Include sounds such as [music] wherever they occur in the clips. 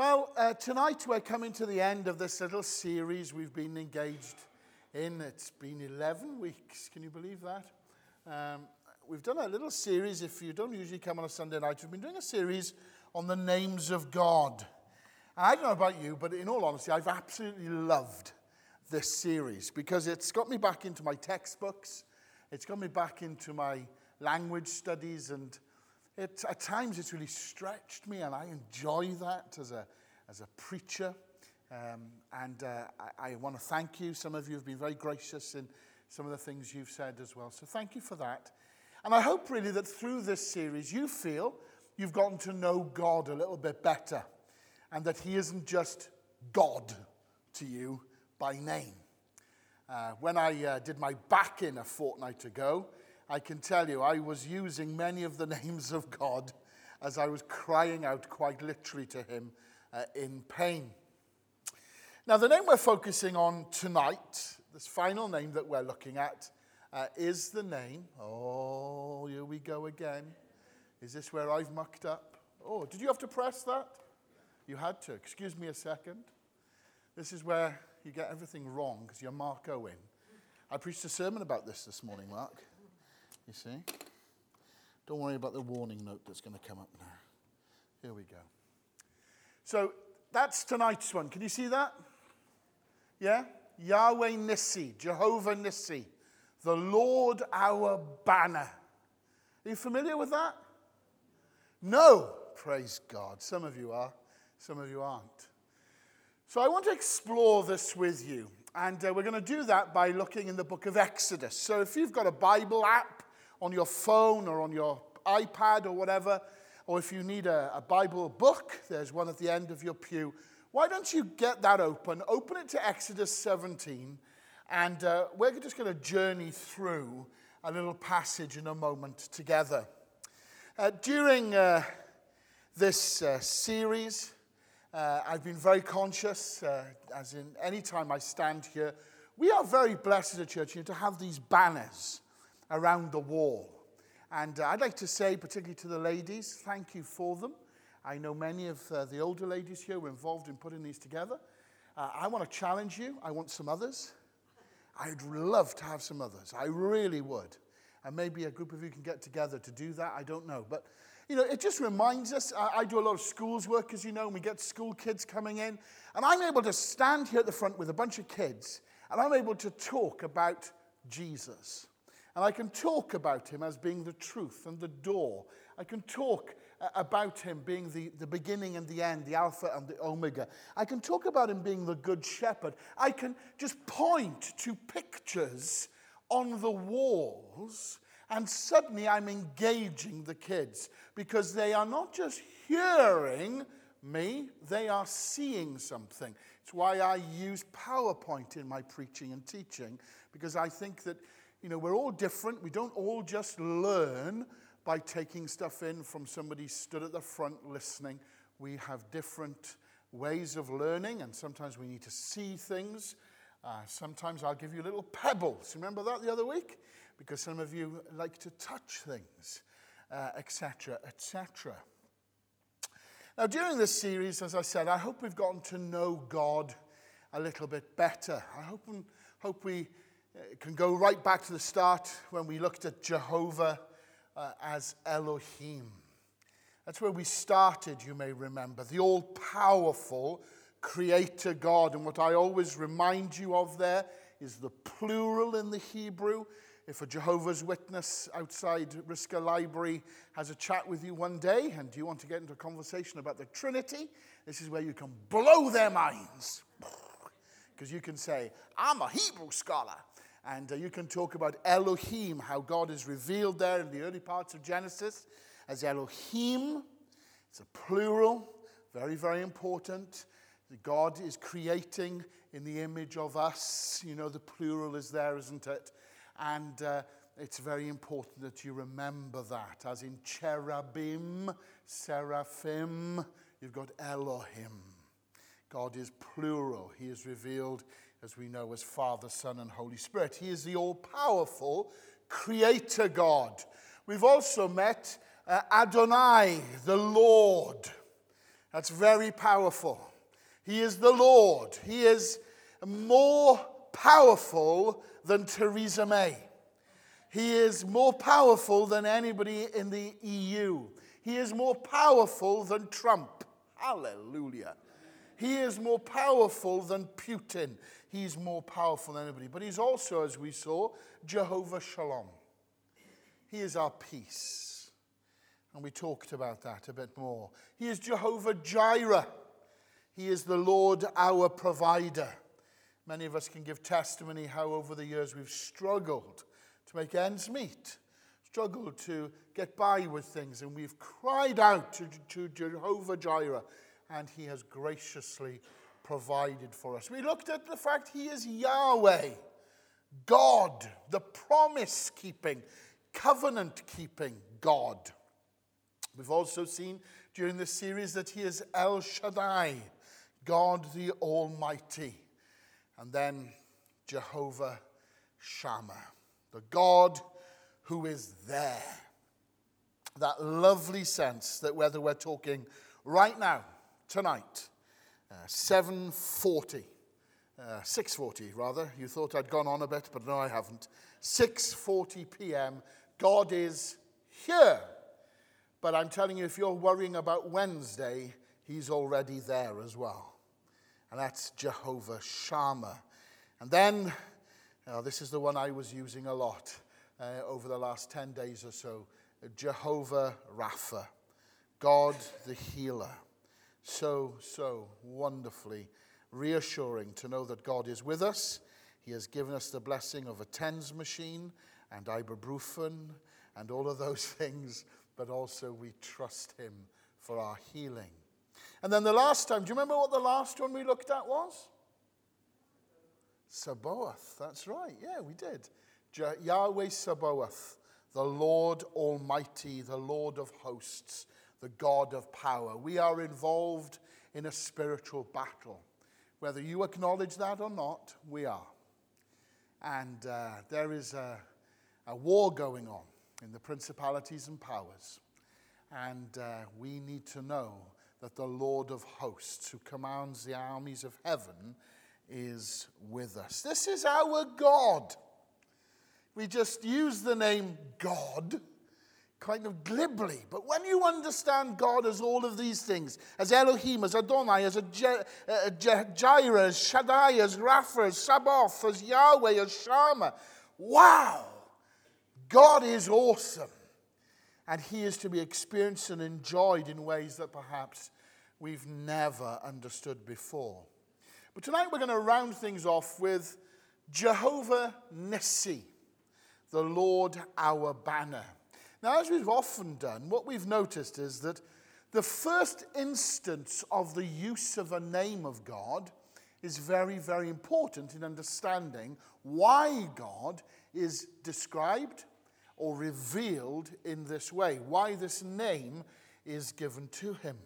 Well, uh, tonight we're coming to the end of this little series we've been engaged in. It's been 11 weeks. Can you believe that? Um, we've done a little series. If you don't usually come on a Sunday night, we've been doing a series on the names of God. And I don't know about you, but in all honesty, I've absolutely loved this series because it's got me back into my textbooks, it's got me back into my language studies, and it, at times it's really stretched me, and I enjoy that as a, as a preacher. Um, and uh, I, I want to thank you. Some of you have been very gracious in some of the things you've said as well. So thank you for that. And I hope really that through this series you feel you've gotten to know God a little bit better and that He isn't just God to you by name. Uh, when I uh, did my back in a fortnight ago, I can tell you I was using many of the [laughs] names of God as I was crying out quite literally to Him uh, in pain. Now, the name we're focusing on tonight, this final name that we're looking at, uh, is the name. Oh, here we go again. Is this where I've mucked up? Oh, did you have to press that? You had to. Excuse me a second. This is where you get everything wrong because you're Mark Owen. I preached a sermon about this this morning, Mark. You see? Don't worry about the warning note that's going to come up now. Here we go. So that's tonight's one. Can you see that? Yeah? Yahweh Nissi, Jehovah Nissi, the Lord our banner. Are you familiar with that? No. Praise God. Some of you are, some of you aren't. So I want to explore this with you. And uh, we're going to do that by looking in the book of Exodus. So if you've got a Bible app on your phone or on your iPad or whatever, or if you need a, a Bible book, there's one at the end of your pew. Why don't you get that open? Open it to Exodus 17, and uh, we're just going to journey through a little passage in a moment together. Uh, during uh, this uh, series, uh, I've been very conscious, uh, as in any time I stand here, we are very blessed as a church you know, to have these banners around the wall. And uh, I'd like to say, particularly to the ladies, thank you for them. I know many of uh, the older ladies here were involved in putting these together. Uh, I want to challenge you. I want some others. I'd love to have some others. I really would. And maybe a group of you can get together to do that. I don't know. But, you know, it just reminds us. I, I do a lot of schools work, as you know, and we get school kids coming in. And I'm able to stand here at the front with a bunch of kids, and I'm able to talk about Jesus. And I can talk about him as being the truth and the door. I can talk uh, about him being the, the beginning and the end, the Alpha and the Omega. I can talk about him being the Good Shepherd. I can just point to pictures on the walls, and suddenly I'm engaging the kids because they are not just hearing me, they are seeing something. It's why I use PowerPoint in my preaching and teaching because I think that you know, we're all different. We don't all just learn by taking stuff in from somebody stood at the front listening. We have different ways of learning, and sometimes we need to see things. Uh, sometimes I'll give you little pebbles. Remember that the other week? Because some of you like to touch things, etc., uh, etc. Et now, during this series, as I said, I hope we've gotten to know God a little bit better. I hope, hope we it can go right back to the start when we looked at Jehovah uh, as Elohim. That's where we started, you may remember, the all powerful creator God. And what I always remind you of there is the plural in the Hebrew. If a Jehovah's Witness outside Risca Library has a chat with you one day and you want to get into a conversation about the Trinity, this is where you can blow their minds. [laughs] Because you can say, I'm a Hebrew scholar. And uh, you can talk about Elohim, how God is revealed there in the early parts of Genesis as Elohim. It's a plural, very, very important. God is creating in the image of us. You know, the plural is there, isn't it? And uh, it's very important that you remember that. As in cherubim, seraphim, you've got Elohim. God is plural. He is revealed as we know as Father, Son, and Holy Spirit. He is the all powerful Creator God. We've also met uh, Adonai, the Lord. That's very powerful. He is the Lord. He is more powerful than Theresa May. He is more powerful than anybody in the EU. He is more powerful than Trump. Hallelujah. He is more powerful than Putin. He's more powerful than anybody. But he's also, as we saw, Jehovah Shalom. He is our peace. And we talked about that a bit more. He is Jehovah Jireh. He is the Lord our provider. Many of us can give testimony how over the years we've struggled to make ends meet, struggled to get by with things, and we've cried out to, to Jehovah Jireh, and He has graciously provided for us. We looked at the fact He is Yahweh, God, the promise keeping, covenant keeping God. We've also seen during this series that He is El Shaddai, God the Almighty. And then Jehovah Shammah, the God who is there. That lovely sense that whether we're talking right now, tonight, uh, 740, uh, 640 rather, you thought I'd gone on a bit, but no, I haven't. 6:40 p.m. God is here. But I'm telling you, if you're worrying about Wednesday, He's already there as well and that's Jehovah Shammah. And then, uh, this is the one I was using a lot uh, over the last 10 days or so Jehovah Rapha, God the healer. So, so wonderfully reassuring to know that God is with us. He has given us the blessing of a TENS machine and ibuprofen and all of those [laughs] things, but also we trust Him for our healing. And then the last time, do you remember what the last one we looked at was? Sabaoth. That's right. Yeah, we did. Yahweh Sabaoth, the Lord Almighty, the Lord of hosts, the God of power. We are involved in a spiritual battle. Whether you acknowledge that or not, we are. And uh, there is a, a, war going on in the principalities and powers. And uh, we need to know that the Lord of hosts, who commands the armies of heaven, is with us. This is our God. We just use the name God kind of glibly. But when you understand God as all of these things, as Elohim, as Adonai, as a uh, uh, Jireh, as Shaddai, as Rapha, as Sabaoth, as Yahweh, as Shammah, wow, God is awesome and he is to be experienced and enjoyed in ways that perhaps we've never understood before. But tonight we're going to round things off with Jehovah Nissi, the Lord our banner. Now, as we've often done, what we've noticed is that the first instance of the use of a name of God is very, very important in understanding why God is described or revealed in this way, why this name is given to him.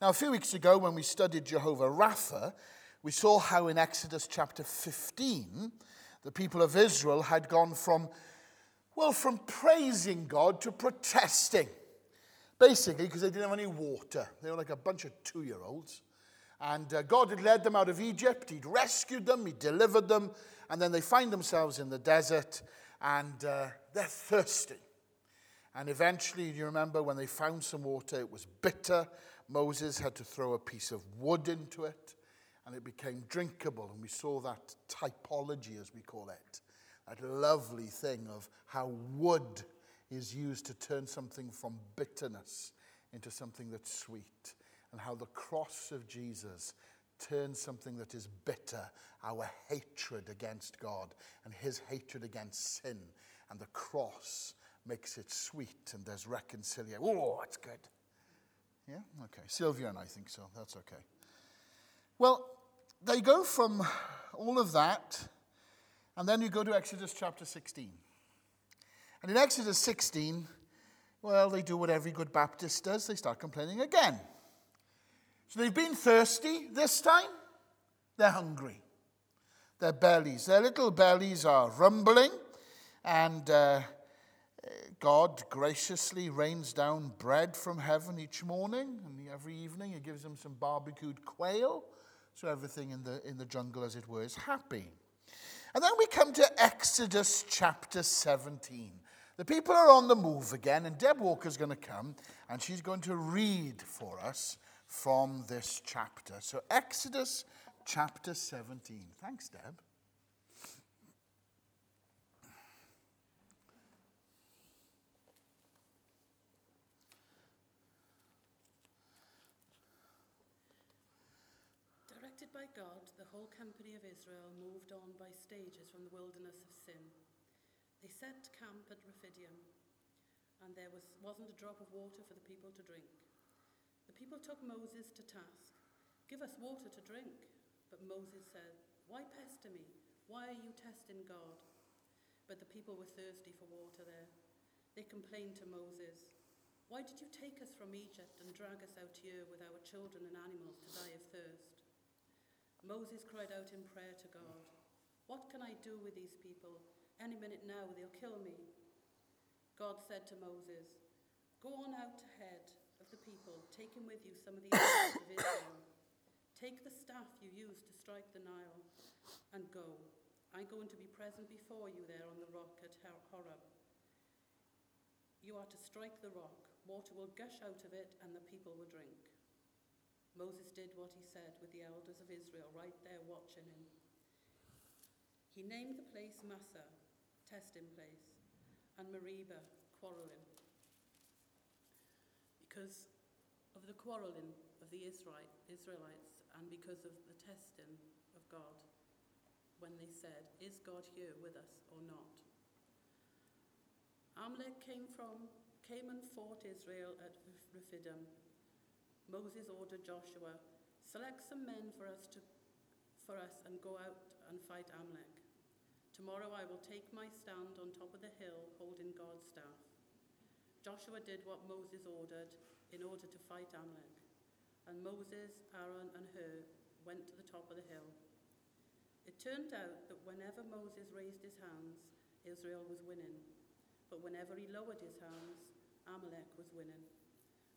Now, a few weeks ago, when we studied Jehovah Rapha, we saw how in Exodus chapter 15, the people of Israel had gone from, well, from praising God to protesting. Basically, because they didn't have any water. They were like a bunch of two year olds. And uh, God had led them out of Egypt, He'd rescued them, He'd delivered them, and then they find themselves in the desert and uh, they're thirsty. And eventually, you remember when they found some water, it was bitter. Moses had to throw a piece of wood into it, and it became drinkable. And we saw that typology, as we call it, that lovely thing of how wood is used to turn something from bitterness into something that's sweet, and how the cross of Jesus turns something that is bitter, our hatred against God and his hatred against sin, and the cross makes it sweet and there's reconciliation. Oh, that's good. Yeah? Okay. Sylvia and I think so. That's okay. Well, they go from all of that, and then you go to Exodus chapter 16. And in Exodus 16, well, they do what every good Baptist does they start complaining again. So they've been thirsty this time, they're hungry. Their bellies, their little bellies are rumbling, and uh, God graciously rains down bread from heaven each morning, and every evening he gives them some barbecued quail. So everything in the, in the jungle, as it were, is happy. And then we come to Exodus chapter 17. The people are on the move again, and Deb Walker's going to come, and she's going to read for us from this chapter. So, Exodus chapter 17. Thanks, Deb. Directed by God, the whole company of Israel moved on by stages from the wilderness of Sin. They set camp at Rephidim, and there was, wasn't a drop of water for the people to drink. The people took Moses to task. Give us water to drink. But Moses said, Why pester me? Why are you testing God? But the people were thirsty for water there. They complained to Moses, Why did you take us from Egypt and drag us out here with our children and animals to die of thirst? Moses cried out in prayer to God, What can I do with these people? Any minute now they'll kill me. God said to Moses, Go on out ahead of the people, taking with you some of the [coughs] elders of Israel. Take the staff you used to strike the Nile and go. I'm going to be present before you there on the rock at Horeb. You are to strike the rock, water will gush out of it, and the people will drink. Moses did what he said with the elders of Israel right there watching him. He named the place Testing place, and Meribah, quarreling. Because of the quarreling of the Israelites and because of the testing of God when they said, Is God here with us or not? Amalek came from came and fought Israel at Rephidim Moses ordered Joshua, Select some men for us, to, for us and go out and fight Amalek. Tomorrow I will take my stand on top of the hill holding God's staff. Joshua did what Moses ordered in order to fight Amalek. And Moses, Aaron, and Hur went to the top of the hill. It turned out that whenever Moses raised his hands, Israel was winning. But whenever he lowered his hands, Amalek was winning.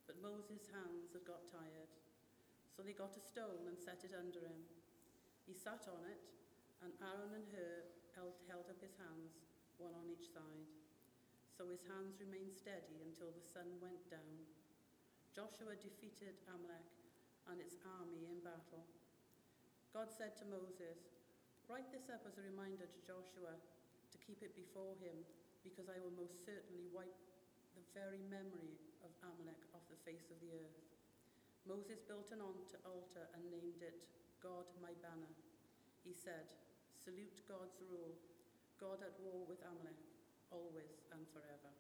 But Moses' hands had got tired. So they got a stone and set it under him. He sat on it, and Aaron and Hur held, held up his hands, one on each side. So his hands remained steady until the sun went down. Joshua defeated Amalek and its army in battle. God said to Moses, Write this up as a reminder to Joshua to keep it before him, because I will most certainly wipe the very memory of Amalek off the face of the earth. Moses built an altar and named it God my banner. He said, Salute God's rule, God at war with Amalek, always and forever.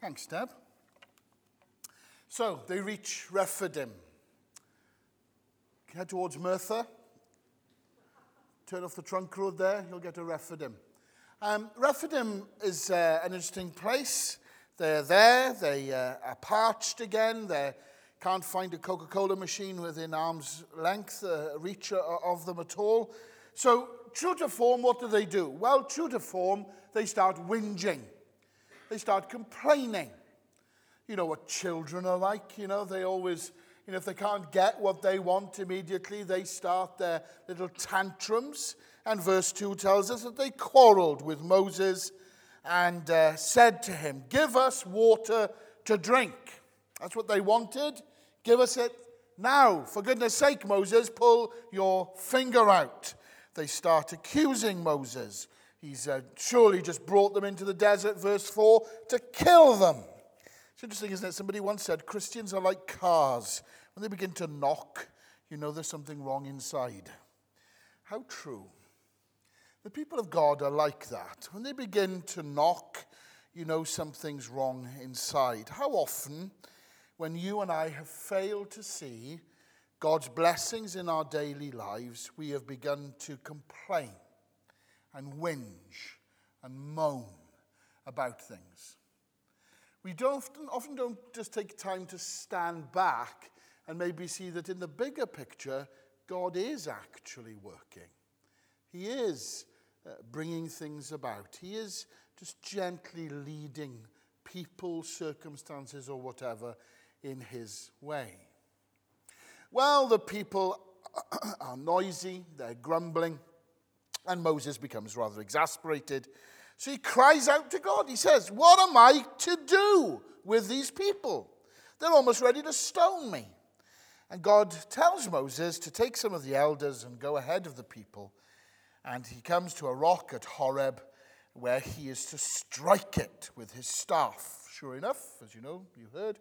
Thanks, Deb. So they reach Rephidim head towards Merthyr. Turn off the trunk road there, you'll get to Rephidim. Um, is uh, an interesting place. They're there, they uh, are parched again, they can't find a Coca Cola machine within arm's length, uh, reach of them at all. So, true to form, what do they do? Well, true to form, they start whinging, they start complaining. You know what children are like, you know, they always you know, if they can't get what they want immediately, they start their little tantrums. And verse 2 tells us that they quarreled with Moses and uh, said to him, Give us water to drink. That's what they wanted. Give us it now. For goodness sake, Moses, pull your finger out. They start accusing Moses. He's uh, surely just brought them into the desert, verse 4, to kill them. It's interesting, isn't it? Somebody once said Christians are like cars. When they begin to knock, you know there's something wrong inside. How true. The people of God are like that. When they begin to knock, you know something's wrong inside. How often, when you and I have failed to see God's blessings in our daily lives, we have begun to complain and whinge and moan about things. we don't, often don't just take time to stand back and maybe see that in the bigger picture, God is actually working. He is uh, bringing things about. He is just gently leading people, circumstances, or whatever in His way. Well, the people [clears throat] are noisy, they're grumbling, and Moses becomes rather exasperated. So he cries out to God. He says, What am I to do with these people? They're almost ready to stone me. And God tells Moses to take some of the elders and go ahead of the people. And he comes to a rock at Horeb where he is to strike it with his staff. Sure enough, as you know, you heard,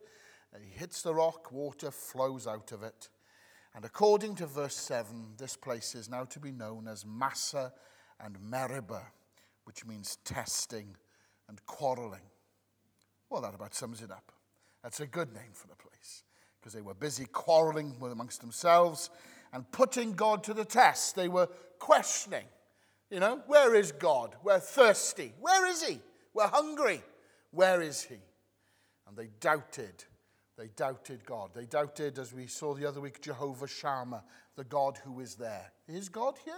uh, he hits the rock, water flows out of it. And according to verse 7, this place is now to be known as Massah and Meribah, which means testing and quarreling. Well, that about sums it up. That's a good name for the place because they were busy quarreling amongst themselves and putting God to the test. They were questioning, you know, where is God? We're thirsty. Where is He? We're hungry. Where is He? And they doubted. They doubted God. They doubted, as we saw the other week, Jehovah Shammah, the God who is there. Is God here?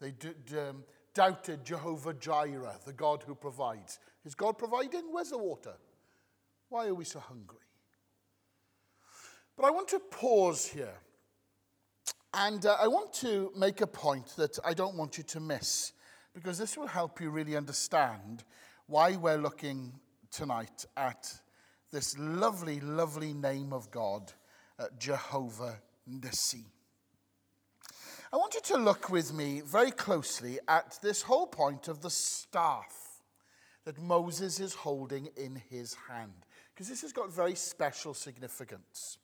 They um, doubted Jehovah Jireh, the God who provides. Is God providing? Where's the water? Why are we so hungry? But I want to pause here. And uh, I want to make a point that I don't want you to miss, because this will help you really understand why we're looking tonight at this lovely, lovely name of God, uh, Jehovah Nissi. I want you to look with me very closely at this whole point of the staff that Moses is holding in his hand, because this has got very special significance.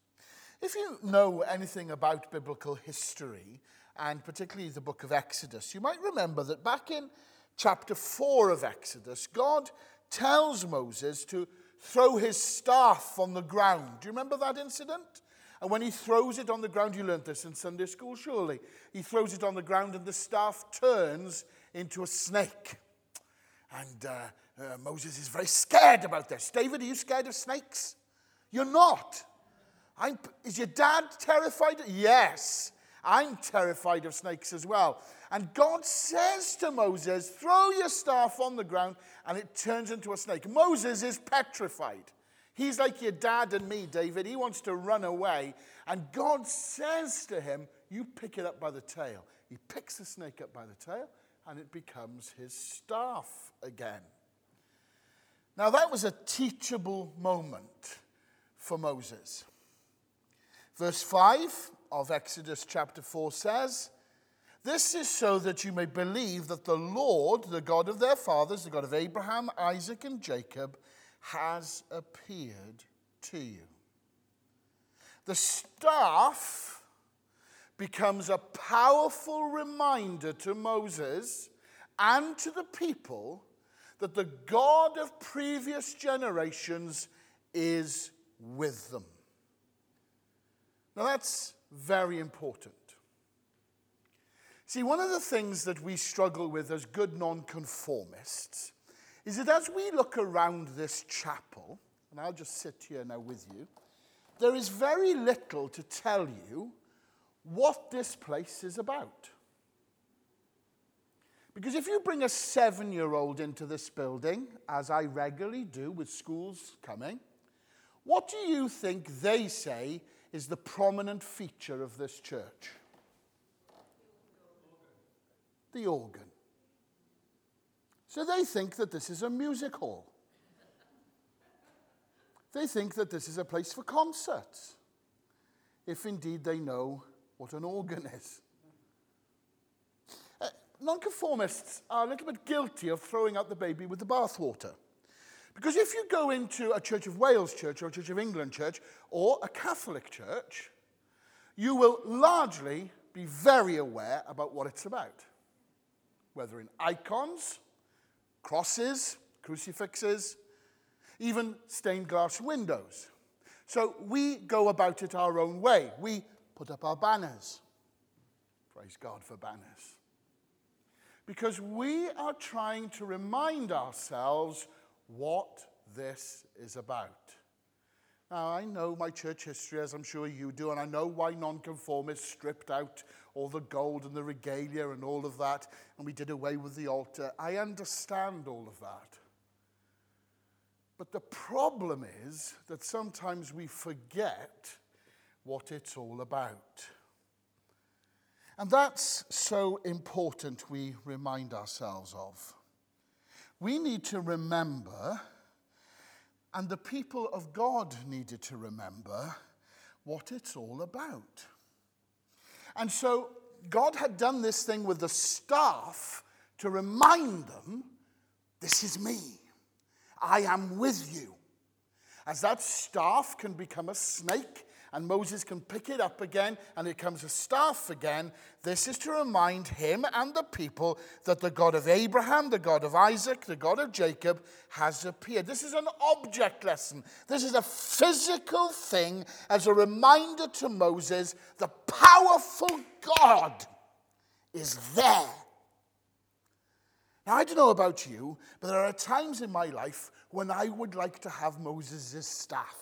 If you know anything about biblical history, and particularly the book of Exodus, you might remember that back in chapter 4 of Exodus, God tells Moses to throw his staff on the ground. Do you remember that incident? And when he throws it on the ground, you learned this in Sunday school, surely. He throws it on the ground, and the staff turns into a snake. And uh, uh, Moses is very scared about this. David, are you scared of snakes? You're not. I'm, is your dad terrified? Yes, I'm terrified of snakes as well. And God says to Moses, Throw your staff on the ground, and it turns into a snake. Moses is petrified. He's like your dad and me, David. He wants to run away. And God says to him, You pick it up by the tail. He picks the snake up by the tail, and it becomes his staff again. Now, that was a teachable moment for Moses. Verse 5 of Exodus chapter 4 says, This is so that you may believe that the Lord, the God of their fathers, the God of Abraham, Isaac, and Jacob, has appeared to you. The staff becomes a powerful reminder to Moses and to the people that the God of previous generations is with them. Now, that's very important. See, one of the things that we struggle with as good nonconformists is that as we look around this chapel, and I'll just sit here now with you, there is very little to tell you what this place is about. Because if you bring a seven year old into this building, as I regularly do with schools coming, what do you think they say is the prominent feature of this church? The organ. So they think that this is a music hall. They think that this is a place for concerts, if indeed they know what an organ is. Uh, nonconformists are a little bit guilty of throwing out the baby with the bathwater. Because if you go into a Church of Wales church or a Church of England church or a Catholic church, you will largely be very aware about what it's about. Whether in icons, crosses, crucifixes, even stained glass windows. So we go about it our own way. We put up our banners. Praise God for banners. Because we are trying to remind ourselves what this is about. Now, I know my church history, as I'm sure you do, and I know why nonconformists stripped out all the gold and the regalia and all of that, and we did away with the altar. I understand all of that. But the problem is that sometimes we forget what it's all about. And that's so important we remind ourselves of. We need to remember and the people of God needed to remember what it's all about. And so God had done this thing with the staff to remind them this is me. I am with you. As that staff can become a snake and Moses can pick it up again and it comes a staff again. This is to remind him and the people that the God of Abraham, the God of Isaac, the God of Jacob has appeared. This is an object lesson. This is a physical thing as a reminder to Moses the powerful God is there. Now, I don't know about you, but there are times in my life when I would like to have Moses' staff.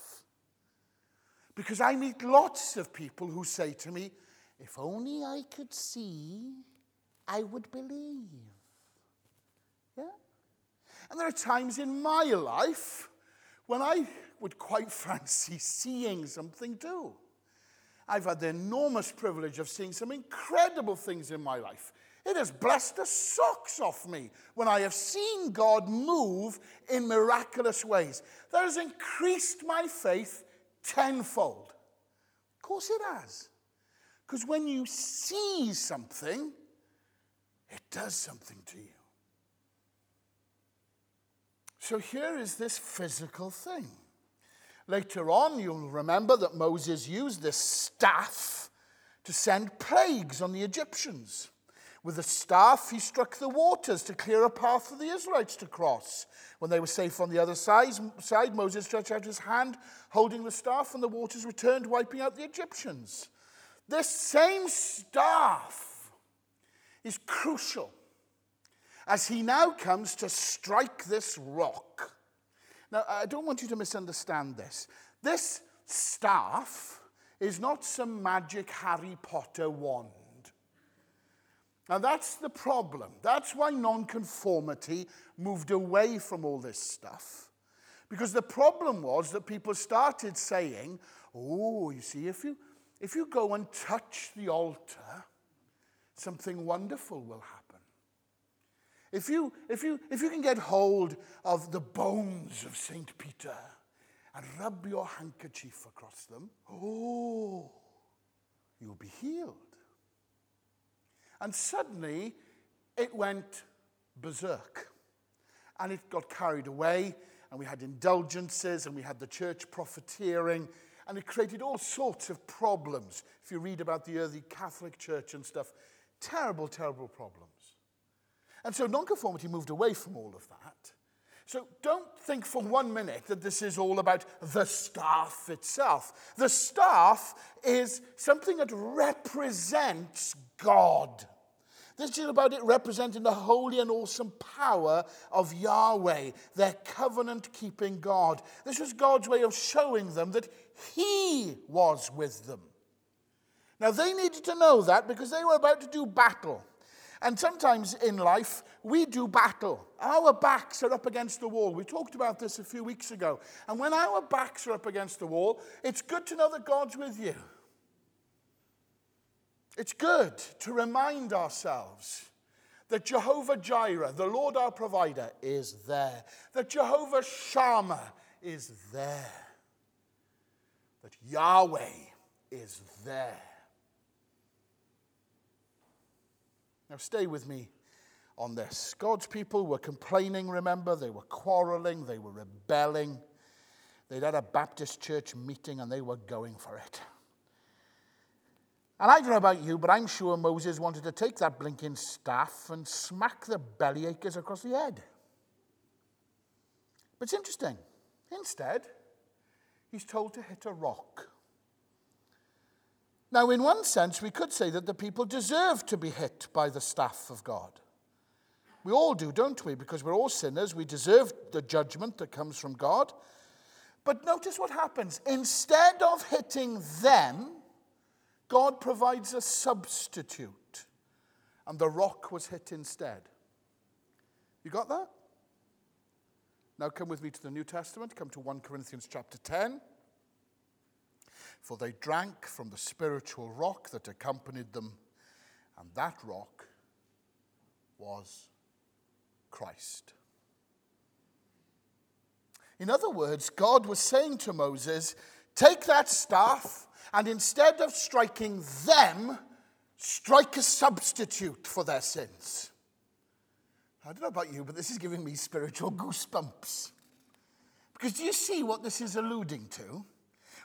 Because I meet lots of people who say to me, if only I could see, I would believe. Yeah? And there are times in my life when I would quite [laughs] fancy seeing something too. I've had the enormous privilege of seeing some incredible things in my life. It has blessed the socks off me when I have seen God move in miraculous ways. That has increased my faith tenfold. Of course it has. Because when you see something, it does something to you. So here is this physical thing. Later on, you'll remember that Moses used this staff to send plagues on the Egyptians. With the staff, he struck the waters to clear a path for the Israelites to cross. When they were safe on the other side, side, Moses stretched out his hand, holding the staff, and the waters returned, wiping out the Egyptians. This same staff is crucial as he now comes to strike this rock. Now, I don't want you to misunderstand this. This staff is not some magic Harry Potter wand. Now, that's the problem. That's why nonconformity moved away from all this stuff. Because the problem was that people started saying, oh, you see, if you, if you go and touch the altar, something wonderful will happen. If you, if, you, if you can get hold of the bones of St. Peter and rub your handkerchief across them, oh, you'll be healed. And suddenly it went berserk. And it got carried away, and we had indulgences, and we had the church profiteering, and it created all sorts of problems. If you read about the early Catholic Church and stuff, terrible, terrible problems. And so nonconformity moved away from all of that. So don't think for one minute that this is all about the staff itself. The staff is something that represents God. This is about it representing the holy and awesome power of Yahweh, their covenant keeping God. This was God's way of showing them that He was with them. Now, they needed to know that because they were about to do battle. And sometimes in life, we do battle. Our backs are up against the wall. We talked about this a few weeks ago. And when our backs are up against the wall, it's good to know that God's with you. It's good to remind ourselves that Jehovah Jireh, the Lord our provider, is there. That Jehovah Shammah is there. That Yahweh is there. Now, stay with me on this. God's people were complaining, remember? They were quarreling, they were rebelling. They'd had a Baptist church meeting and they were going for it. And I don't know about you, but I'm sure Moses wanted to take that blinking staff and smack the bellyachers across the head. But it's interesting. Instead, he's told to hit a rock. Now, in one sense, we could say that the people deserve to be hit by the staff of God. We all do, don't we? Because we're all sinners. We deserve the judgment that comes from God. But notice what happens. Instead of hitting them, God provides a substitute. And the rock was hit instead. You got that? Now come with me to the New Testament. Come to 1 Corinthians chapter 10. For they drank from the spiritual rock that accompanied them, and that rock was Christ. In other words, God was saying to Moses, Take that staff, and instead of striking them, strike a substitute for their sins. I don't know about you, but this is giving me spiritual goosebumps. Because do you see what this is alluding to?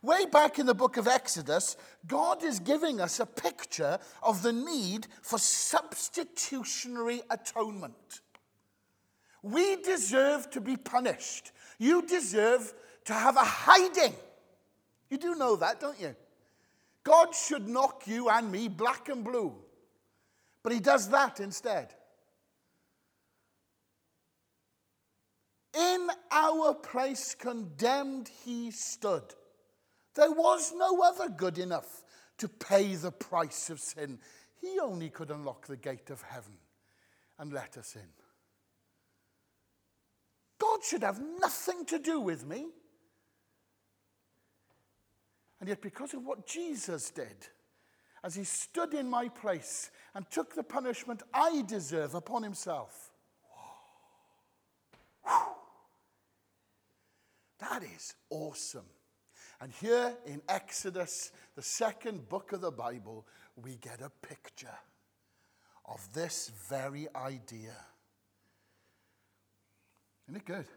Way back in the book of Exodus, God is giving us a picture of the need for substitutionary atonement. We deserve to be punished. You deserve to have a hiding. You do know that, don't you? God should knock you and me black and blue. But he does that instead. In our place condemned he stood. There was no other good enough to pay the price of sin. He only could unlock the gate of heaven and let us in. God should have nothing to do with me. And yet, because of what Jesus did, as he stood in my place and took the punishment I deserve upon himself, that is awesome. And here in Exodus, the second book of the Bible, we get a picture of this very idea. Isn't it good?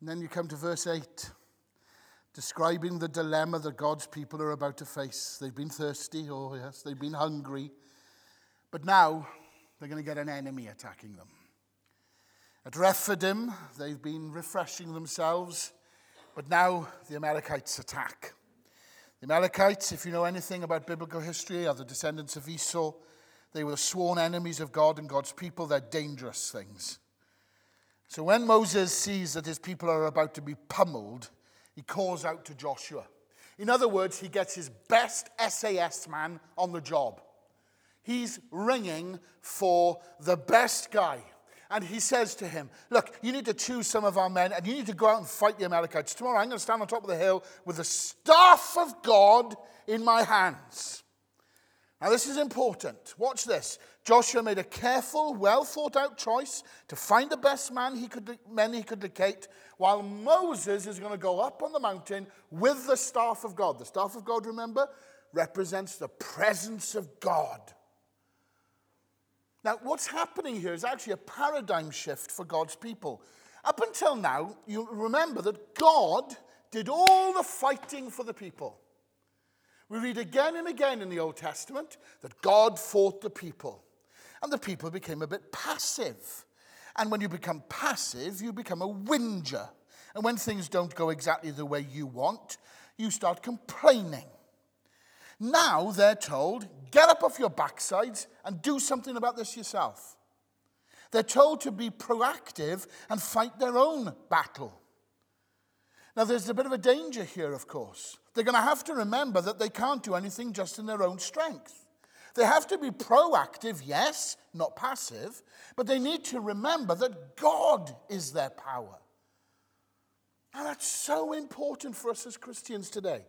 And then you come to verse 8, describing the dilemma that God's people are about to face. They've been thirsty, oh yes, they've been hungry, but now they're going to get an enemy attacking them. At Rephidim, they've been refreshing themselves, but now the Amalekites attack. The Amalekites, if you know anything about biblical history, are the descendants of Esau. They were sworn enemies of God and God's people. They're dangerous things. So when Moses sees that his people are about to be pummeled, he calls out to Joshua. In other words, he gets his best SAS man on the job. He's ringing for the best guy. And he says to him, Look, you need to choose some of our men and you need to go out and fight the Amalekites. Tomorrow I'm going to stand on top of the hill with the staff of God in my hands. Now, this is important. Watch this. Joshua made a careful, well thought out choice to find the best man he could, men he could locate, while Moses is going to go up on the mountain with the staff of God. The staff of God, remember, represents the presence of God. Now, what's happening here is actually a paradigm shift for God's people. Up until now, you remember that God did all the fighting for the people. We read again and again in the Old Testament that God fought the people, and the people became a bit passive. And when you become passive, you become a whinger. And when things don't go exactly the way you want, you start complaining. Now they're told, get up off your backsides and do something about this yourself. They're told to be proactive and fight their own battle. Now, there's a bit of a danger here, of course. They're going to have to remember that they can't do anything just in their own strength. They have to be proactive, yes, not passive, but they need to remember that God is their power. And that's so important for us as Christians today.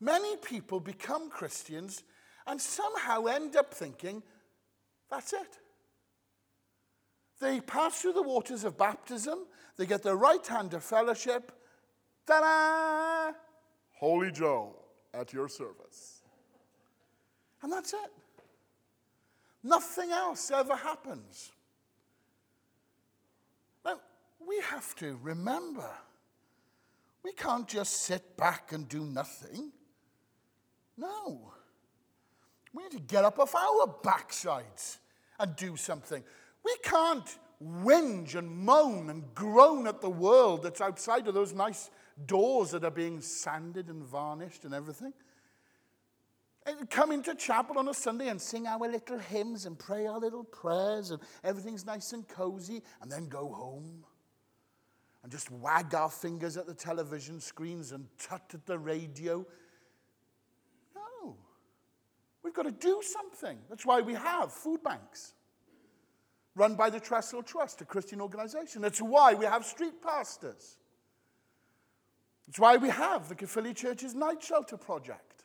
Many people become Christians and somehow end up thinking, that's it. They pass through the waters of baptism, they get the right hand of fellowship, Ta da! Holy Joe at your service. And that's it. Nothing else ever happens. Now, we have to remember we can't just sit back and do nothing. No. We need to get up off our backsides and do something. We can't whinge and moan and groan at the world that's outside of those nice doors that are being sanded and varnished and everything. And come into chapel on a Sunday and sing our little hymns and pray our little prayers and everything's nice and cozy and then go home and just wag our fingers at the television screens and tut at the radio. No. We've got to do something. That's why we have food banks run by the Trussell Trust, a Christian organization. That's why we have street pastors. It's why we have the Caerphilly Church's Night Shelter Project.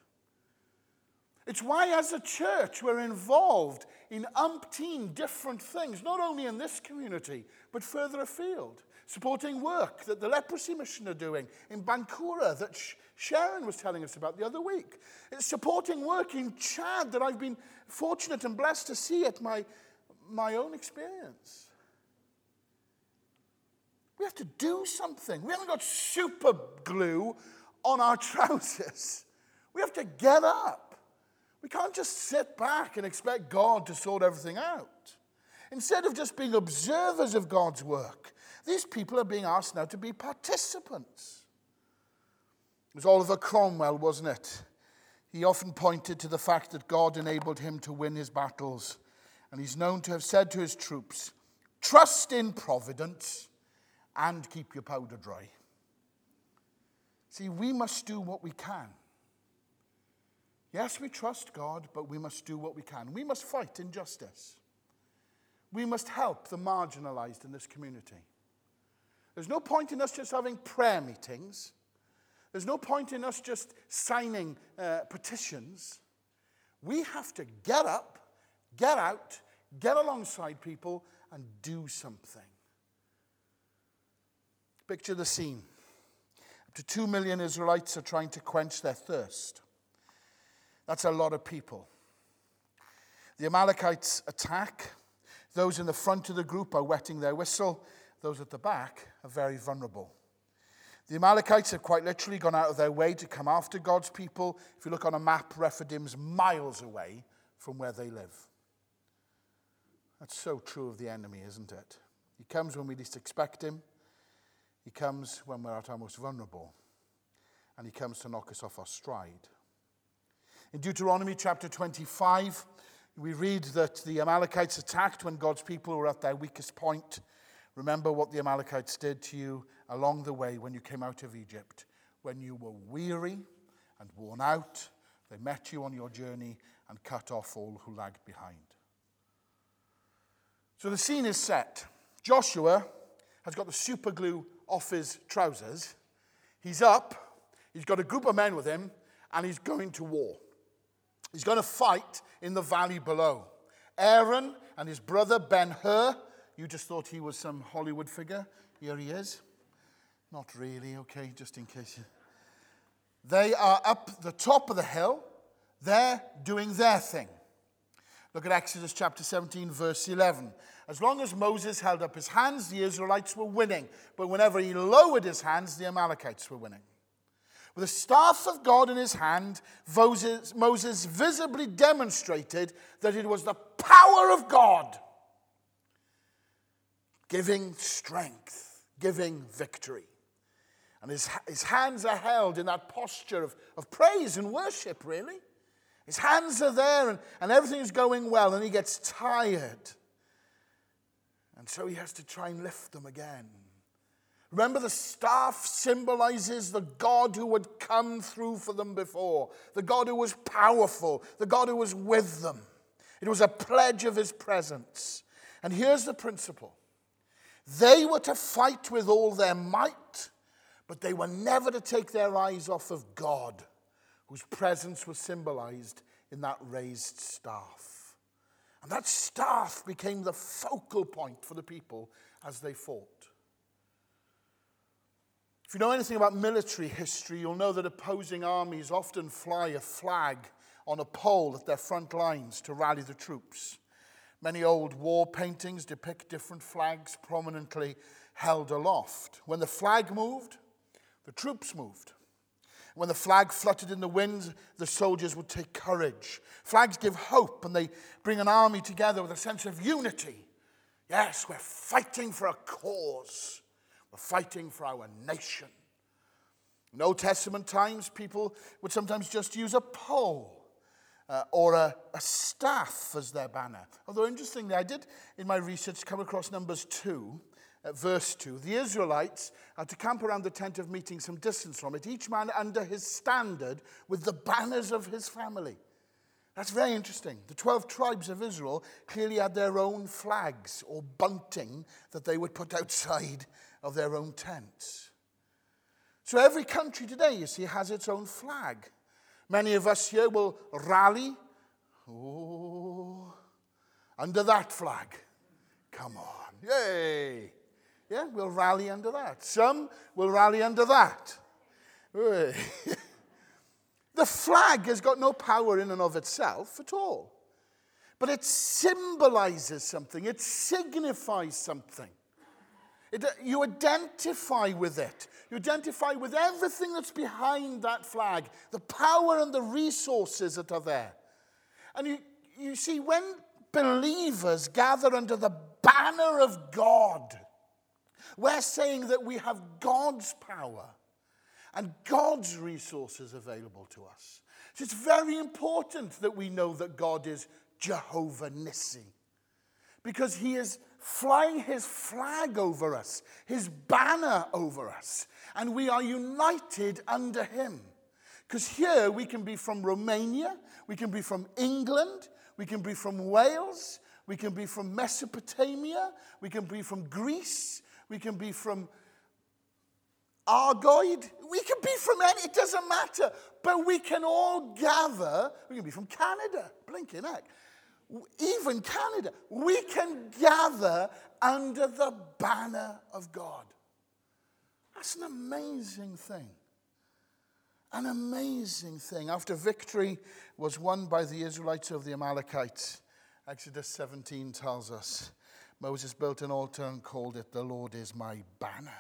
It's why, as a church, we're involved in umpteen different things, not only in this community, but further afield. Supporting work that the leprosy mission are doing in Bankura that Sharon was telling us about the other week. It's supporting work in Chad that I've been fortunate and blessed to see at my, my own experience. We have to do something. We haven't got super glue on our [laughs] trousers. We have to get up. We can't just sit back and expect God to sort everything out. Instead of just being observers of God's work, these people are being asked now to be participants. It was Oliver Cromwell, wasn't it? He often pointed to the fact that God enabled him to win his battles. And he's known to have said to his troops, Trust in providence and keep your powder dry. See, we must do what we can. Yes, we trust God, but we must do what we can. We must fight injustice. We must help the marginalized in this community. There's no point in us just having prayer meetings. There's no point in us just signing uh, petitions. We have to get up, get out, get alongside people, and do something. Picture the scene. Up to two million Israelites are trying to quench their thirst. That's a lot of people. The Amalekites attack. Those in the front of the group are wetting their whistle. Those at the back are very vulnerable. The Amalekites have quite literally gone out of their way to come after God's people. If you look on a map, Rephidim's miles away from where they live. That's so true of the enemy, isn't it? He comes when we least expect him. He comes when we're at our most vulnerable, and He comes to knock us off our stride. In Deuteronomy chapter 25, we read that the Amalekites attacked when God's people were at their weakest point. Remember what the Amalekites did to you along the way when you came out of Egypt. When you were weary and worn out, they met you on your journey and cut off all who lagged behind. So the scene is set. Joshua has got the super glue off his trousers. He's up, he's got a group of men with him, and he's going to war. He's going to fight in the valley below. Aaron and his brother Ben Hur, you just thought he was some Hollywood figure. Here he is. Not really, okay, just in case. They are up the top of the hill. They're doing their thing. Look at Exodus chapter 17, verse 11. As long as Moses held up his hands, the Israelites were winning. But whenever he lowered his hands, the Amalekites were winning. With the staff of God in his hand, Moses, Moses visibly demonstrated that it was the power of God giving strength, giving victory. And his, his hands are held in that posture of, of praise and worship, really. His hands are there and, and everything's going well, and he gets tired. And so he has to try and lift them again. Remember, the staff symbolizes the God who had come through for them before, the God who was powerful, the God who was with them. It was a pledge of his presence. And here's the principle they were to fight with all their might, but they were never to take their eyes off of God whose presence was symbolized in that raised staff. And that staff became the focal point for the people as they fought. If you know anything about military history, you'll know that opposing armies often fly a flag on a pole at their front lines to rally the troops. Many old war paintings depict different flags prominently held aloft. When the flag moved, the troops moved. When the flag fluttered in the wind, the soldiers would take courage. Flags give hope and they bring an army together with a sense of unity. Yes, we're fighting for a cause, we're fighting for our nation. In Old Testament times, people would sometimes just use a pole. uh, or a, a staff as their banner. Although, interestingly, I did in my research come across Numbers 2, uh, verse 2. The Israelites are to camp around the tent of meeting some distance from it, each man under his standard with the banners of his family. That's very interesting. The 12 tribes of Israel clearly had their own flags or bunting that they would put outside of their own tents. So every country today, you see, has its own flag. Many of us here will rally oh, under that flag. Come on. Yay. Yeah, we'll rally under that. Some will rally under that. [laughs] The flag has got no power in and of itself at all. But it symbolizes something, it signifies something. It, uh, you identify with it. You identify with everything that's behind that flag, the power and the resources that are there. And you, you see, when believers gather under the banner of God, we're saying that we have God's power and God's resources available to us. So it's very important that we know that God is Jehovah Nissi because he is flying his flag over us, his banner over us, and we are united under him. Because here we can be from Romania, we can be from England, we can be from Wales, we can be from Mesopotamia, we can be from Greece, we can be from Argoed. We can be from any, it doesn't matter. But we can all gather. We can be from Canada, blinking heck. Even Canada. We can gather under the banner of God. That's an amazing thing. An amazing thing. After victory was won by the Israelites of the Amalekites, Exodus 17 tells us Moses built an altar and called it, The Lord is my banner.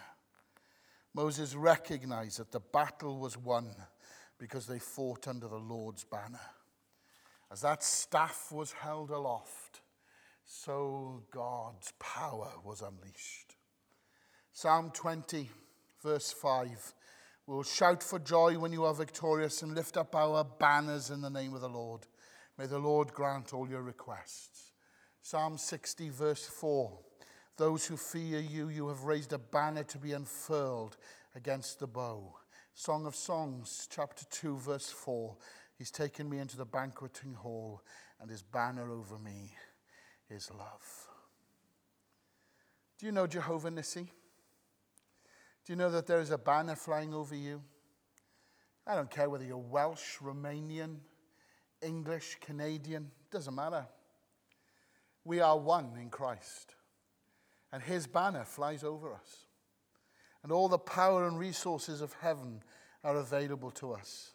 Moses recognized that the battle was won because they fought under the Lord's banner. As that staff was held aloft, so God's power was unleashed. Psalm 20, verse 5 We'll shout for joy when you are victorious and lift up our banners in the name of the Lord. May the Lord grant all your requests. Psalm 60, verse 4 those who fear you, you have raised a banner to be unfurled against the bow. Song of Songs, chapter 2, verse 4. He's taken me into the banqueting hall, and his banner over me is love. Do you know Jehovah Nissi? Do you know that there is a banner flying over you? I don't care whether you're Welsh, Romanian, English, Canadian, doesn't matter. We are one in Christ and his banner flies over us. And all the power and resources of heaven are available to us.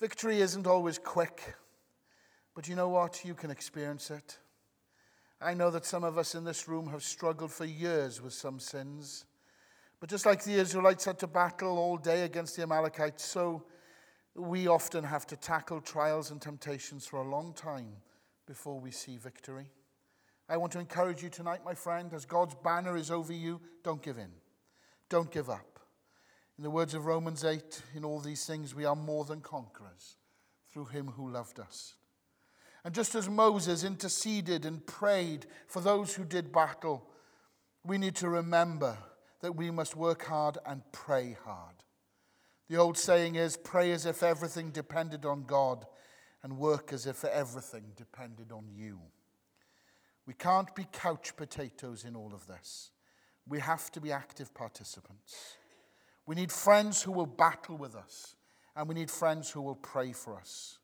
Victory isn't always quick, but you know what? You can experience it. I know that some of us in this room have struggled for years with some sins. But just like the Israelites had to battle all day against the Amalekites, so we often have to tackle trials and temptations for a long time before we see victory. I want to encourage you tonight, my friend, as God's banner is over you, don't give in. Don't give up. In the words of Romans 8, in all these things we are more than conquerors through him who loved us. And just as Moses interceded and prayed for those who did battle, we need to remember that we must work hard and pray hard. The old saying is pray as if everything depended on God, and work as if everything depended on you. We can't be couch potatoes in all of this. We have to be active participants. We need friends who will battle with us, and we need friends who will pray for us.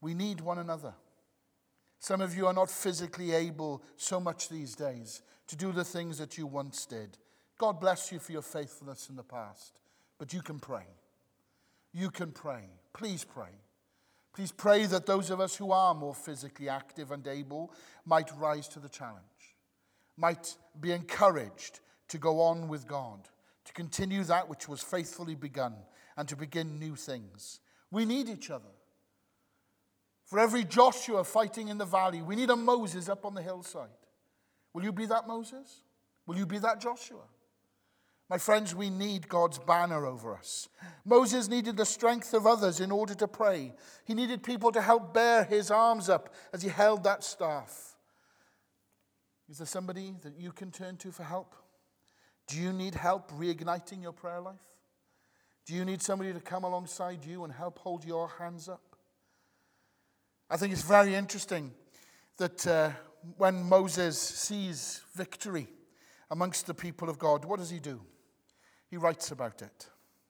We need one another. Some of you are not physically able so much these days to do the things that you once did. God bless you for your faithfulness in the past, but you can pray. You can pray. Please pray. Please pray that those of us who are more physically active and able might rise to the challenge, might be encouraged to go on with God, to continue that which was faithfully begun, and to begin new things. We need each other. For every Joshua fighting in the valley, we need a Moses up on the hillside. Will you be that Moses? Will you be that Joshua? My friends, we need God's banner over us. Moses needed the strength of others in order to pray. He needed people to help bear his arms up as he held that staff. Is there somebody that you can turn to for help? Do you need help reigniting your prayer life? Do you need somebody to come alongside you and help hold your hands up? I think it's very interesting that uh, when Moses sees victory amongst the people of God, what does he do? He writes about it.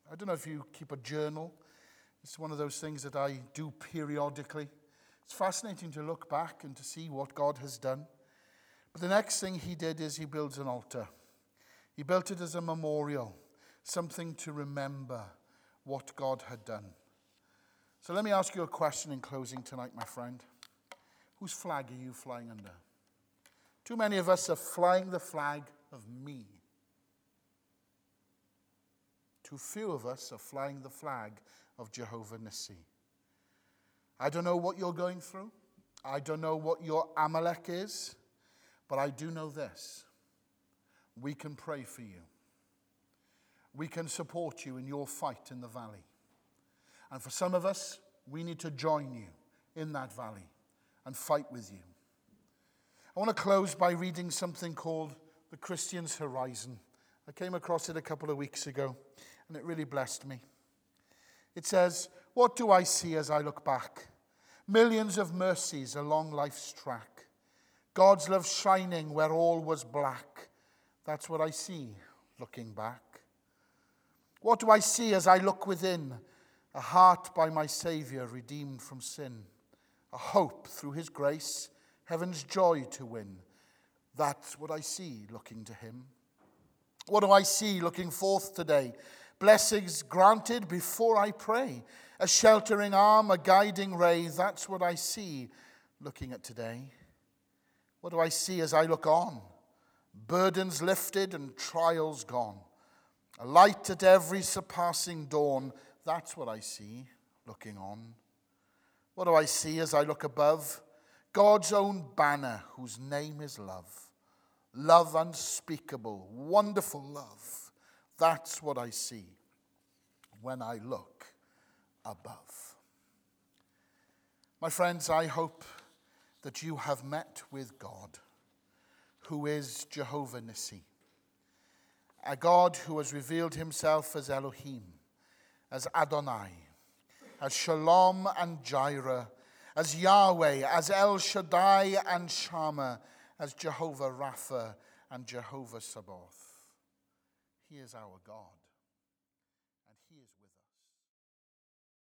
I don't know if you keep a journal. It's one of those things that I do periodically. It's fascinating to look back and to see what God has done. But the next thing he did is he builds an altar. He built it as a memorial, something to remember what God had done. So let me ask you a question in closing tonight, my friend. Whose flag are you flying under? Too many of us are flying the flag of me. Too few of us are flying the flag of Jehovah Nissi. I don't know what you're going through. I don't know what your Amalek is, but I do know this. We can pray for you. We can support you in your fight in the valley. And for some of us, we need to join you in that valley and fight with you. I want to close by reading something called The Christian's Horizon. I came across it a couple of weeks ago and it really blessed me. It says, What do I see as I look back? Millions of mercies along life's track. God's love shining where all was black. That's what I see looking back. What do I see as I look within? A heart by my Saviour redeemed from sin. A hope through his grace, heaven's joy to win. That's what I see looking to him. What do I see looking forth today? Blessings granted before I pray. A sheltering arm, a guiding ray. That's what I see looking at today. What do I see as I look on? Burdens lifted and trials gone. A light at every surpassing dawn. That's what I see looking on. What do I see as I look above? God's own banner, whose name is love. Love unspeakable, wonderful love that's what I see when I look above. My friends, I hope that you have met with God, who is Jehovah Nissi, a God who has revealed himself as Elohim, as Adonai, as Shalom and Jireh, as Yahweh, as El Shaddai and Shammah, as Jehovah Rapha and Jehovah Sabaoth. He is our God.